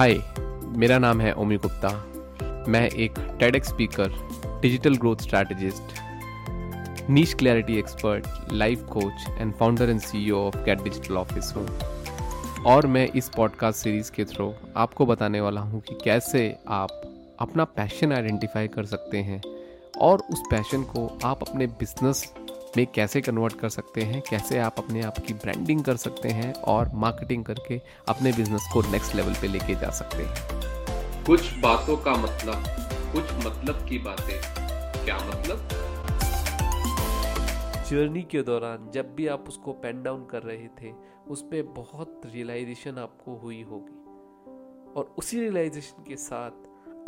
हाय मेरा नाम है ओमी गुप्ता। मैं एक TEDx speaker digital growth strategist niche clarity expert life coach and founder and CEO of Cat Digital Office हूँ। और मैं इस पॉडकास्ट सीरीज़ के थ्रू आपको बताने वाला हूँ कि कैसे आप अपना पैशन आइडेंटिफाई कर सकते हैं और उस पैशन को आप अपने बिज़नेस में कैसे कन्वर्ट कर सकते हैं कैसे आप अपने आप की ब्रांडिंग कर सकते हैं और मार्केटिंग करके अपने बिज़नेस को नेक्स्ट लेवल पे लेके जा सकते हैं। कुछ बातों का मतलब कुछ मतलब की बातें। क्या मतलब? जर्नी के दौरान जब भी आप उसको पेन डाउन कर रहे थे उस पर बहुत रियलाइजेशन आपको हुई होगी। और उसी रियलाइजेशन के साथ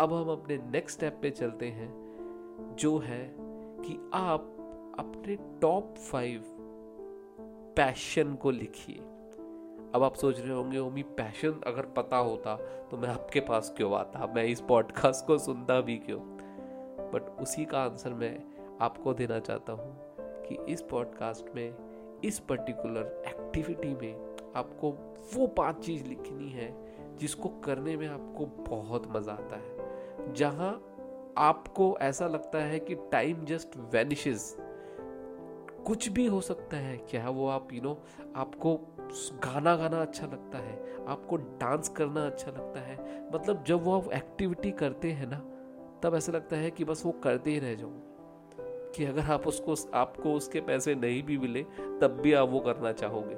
अब हम अपने नेक्स्ट स्टेप पे चलते हैं जो है कि आप अपने टॉप फाइव पैशन को लिखिए। अब आप सोच रहे होंगे, ओमी पैशन अगर पता होता तो मैं आपके पास क्यों आता? मैं इस पॉडकास्ट को सुनता भी क्यों? बट उसी का आंसर मैं आपको देना चाहता हूँ कि इस पॉडकास्ट में, इस पर्टिकुलर एक्टिविटी में आपको वो पाँच चीज़ लिखनी है, जिसको करने में आपको बहुत मज़ा आता है। जहाँ आपको ऐसा लगता है कि टाइम जस्ट वेनिशेज़ कुछ भी हो सकता है। क्या वो आप यू नो आपको गाना गाना अच्छा लगता है आपको डांस करना अच्छा लगता है। मतलब जब वो आप एक्टिविटी करते हैं ना तब ऐसा लगता है कि बस वो करते ही रह जाओ। कि अगर आप उसको आपको उसके पैसे नहीं भी मिले तब भी आप वो करना चाहोगे।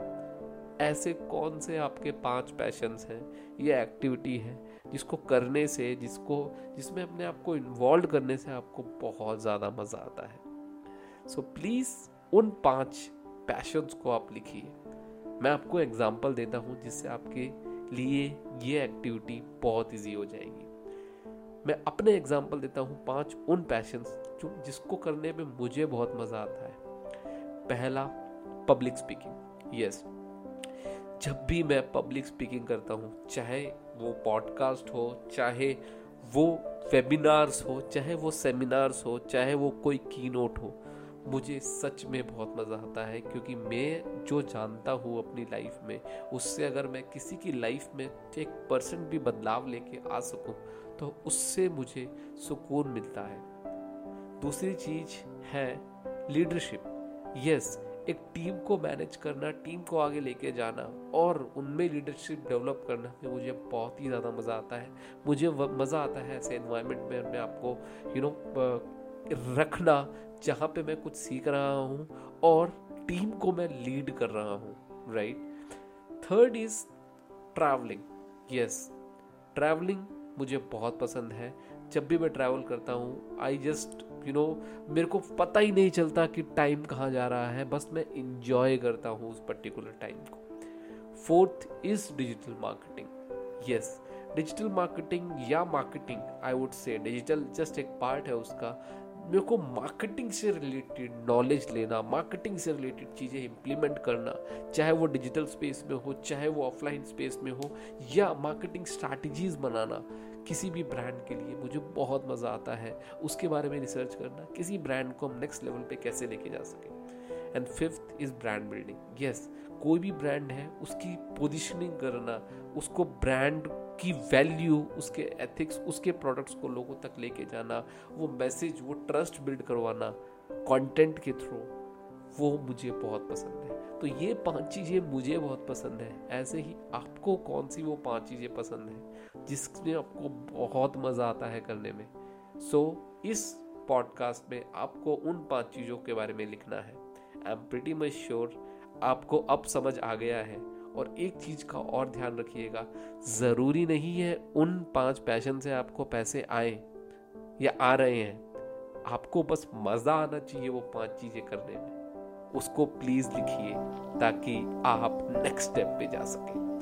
ऐसे कौन से आपके पाँच पैशंस हैं ये एक्टिविटी है जिसको करने से जिसको जिसमें अपने आप को इन्वॉल्व करने से आपको बहुत ज़्यादा मज़ा आता है। सो so, प्लीज़ उन पाँच पैशंस को आप लिखिए। मैं आपको एग्ज़ाम्पल देता हूँ जिससे आपके लिए ये एक्टिविटी बहुत इजी हो जाएगी। मैं अपने एग्ज़ाम्पल देता हूँ पाँच उन पैशंस जो जिसको करने में मुझे बहुत मज़ा आता है। पहला पब्लिक स्पीकिंग यस जब भी मैं पब्लिक स्पीकिंग करता हूँ, चाहे वो पॉडकास्ट हो, चाहे वो वेबिनार्स हो, चाहे वो सेमिनार्स हो, चाहे वो कोई की नोट हो मुझे सच में बहुत मज़ा आता है, क्योंकि मैं जो जानता हूँ अपनी लाइफ में, उससे अगर मैं किसी की लाइफ में एक परसेंट भी बदलाव लेके आ सकूँ तो उससे मुझे सुकून मिलता है। दूसरी चीज़ है लीडरशिप यस एक टीम को मैनेज करना टीम को आगे लेके जाना और उनमें लीडरशिप डेवलप करना में मुझे बहुत ही ज़्यादा मज़ा आता है। मुझे मज़ा आता है ऐसे इन्वायरमेंट में अपने आपको यू नो रखना जहाँ पे मैं कुछ सीख रहा हूँ और टीम को मैं लीड कर रहा हूँ right third is travelling yes travelling मुझे बहुत पसंद है। जब भी मैं ट्रैवल करता हूँ आई जस्ट यू नो मेरे को पता ही नहीं चलता कि टाइम कहाँ जा रहा है। बस मैं इंजॉय करता हूँ उस पर्टिकुलर टाइम को। Fourth is digital marketing yes digital marketing या marketing I would say digital just एक पार्ट है उसका। मेरे को मार्केटिंग से रिलेटेड नॉलेज लेना मार्केटिंग से रिलेटेड चीज़ें इंप्लीमेंट करना, चाहे वो डिजिटल स्पेस में हो, चाहे वो ऑफलाइन स्पेस में हो, या मार्केटिंग स्ट्रैटेजीज बनाना किसी भी ब्रांड के लिए मुझे बहुत मज़ा आता है। उसके बारे में रिसर्च करना, किसी ब्रांड को हम नेक्स्ट लेवल पे कैसे लेके जा सकें। And fifth is brand building yes कोई भी ब्रांड है उसकी पोजिशनिंग करना उसको ब्रांड की वैल्यू उसके एथिक्स उसके प्रोडक्ट्स को लोगों तक लेके जाना वो मैसेज वो ट्रस्ट बिल्ड करवाना कंटेंट के थ्रू वो मुझे बहुत पसंद है। तो ये पाँच चीज़ें मुझे बहुत पसंद है। ऐसे ही आपको कौन सी वो पाँच चीज़ें पसंद है जिसमें आपको बहुत मज़ा आता है करने में? सो so, इस पॉडकास्ट में आपको उन पाँच चीज़ों के बारे में लिखना है। I am pretty much sure आपको अब समझ आ गया है। और एक चीज़ का और ध्यान रखिएगा, ज़रूरी नहीं है उन पाँच पैशन से आपको पैसे आए या आ रहे हैं। आपको बस मज़ा आना चाहिए वो पाँच चीज़ें करने में। उसको प्लीज़ लिखिए ताकि आप नेक्स्ट स्टेप पे जा सकें।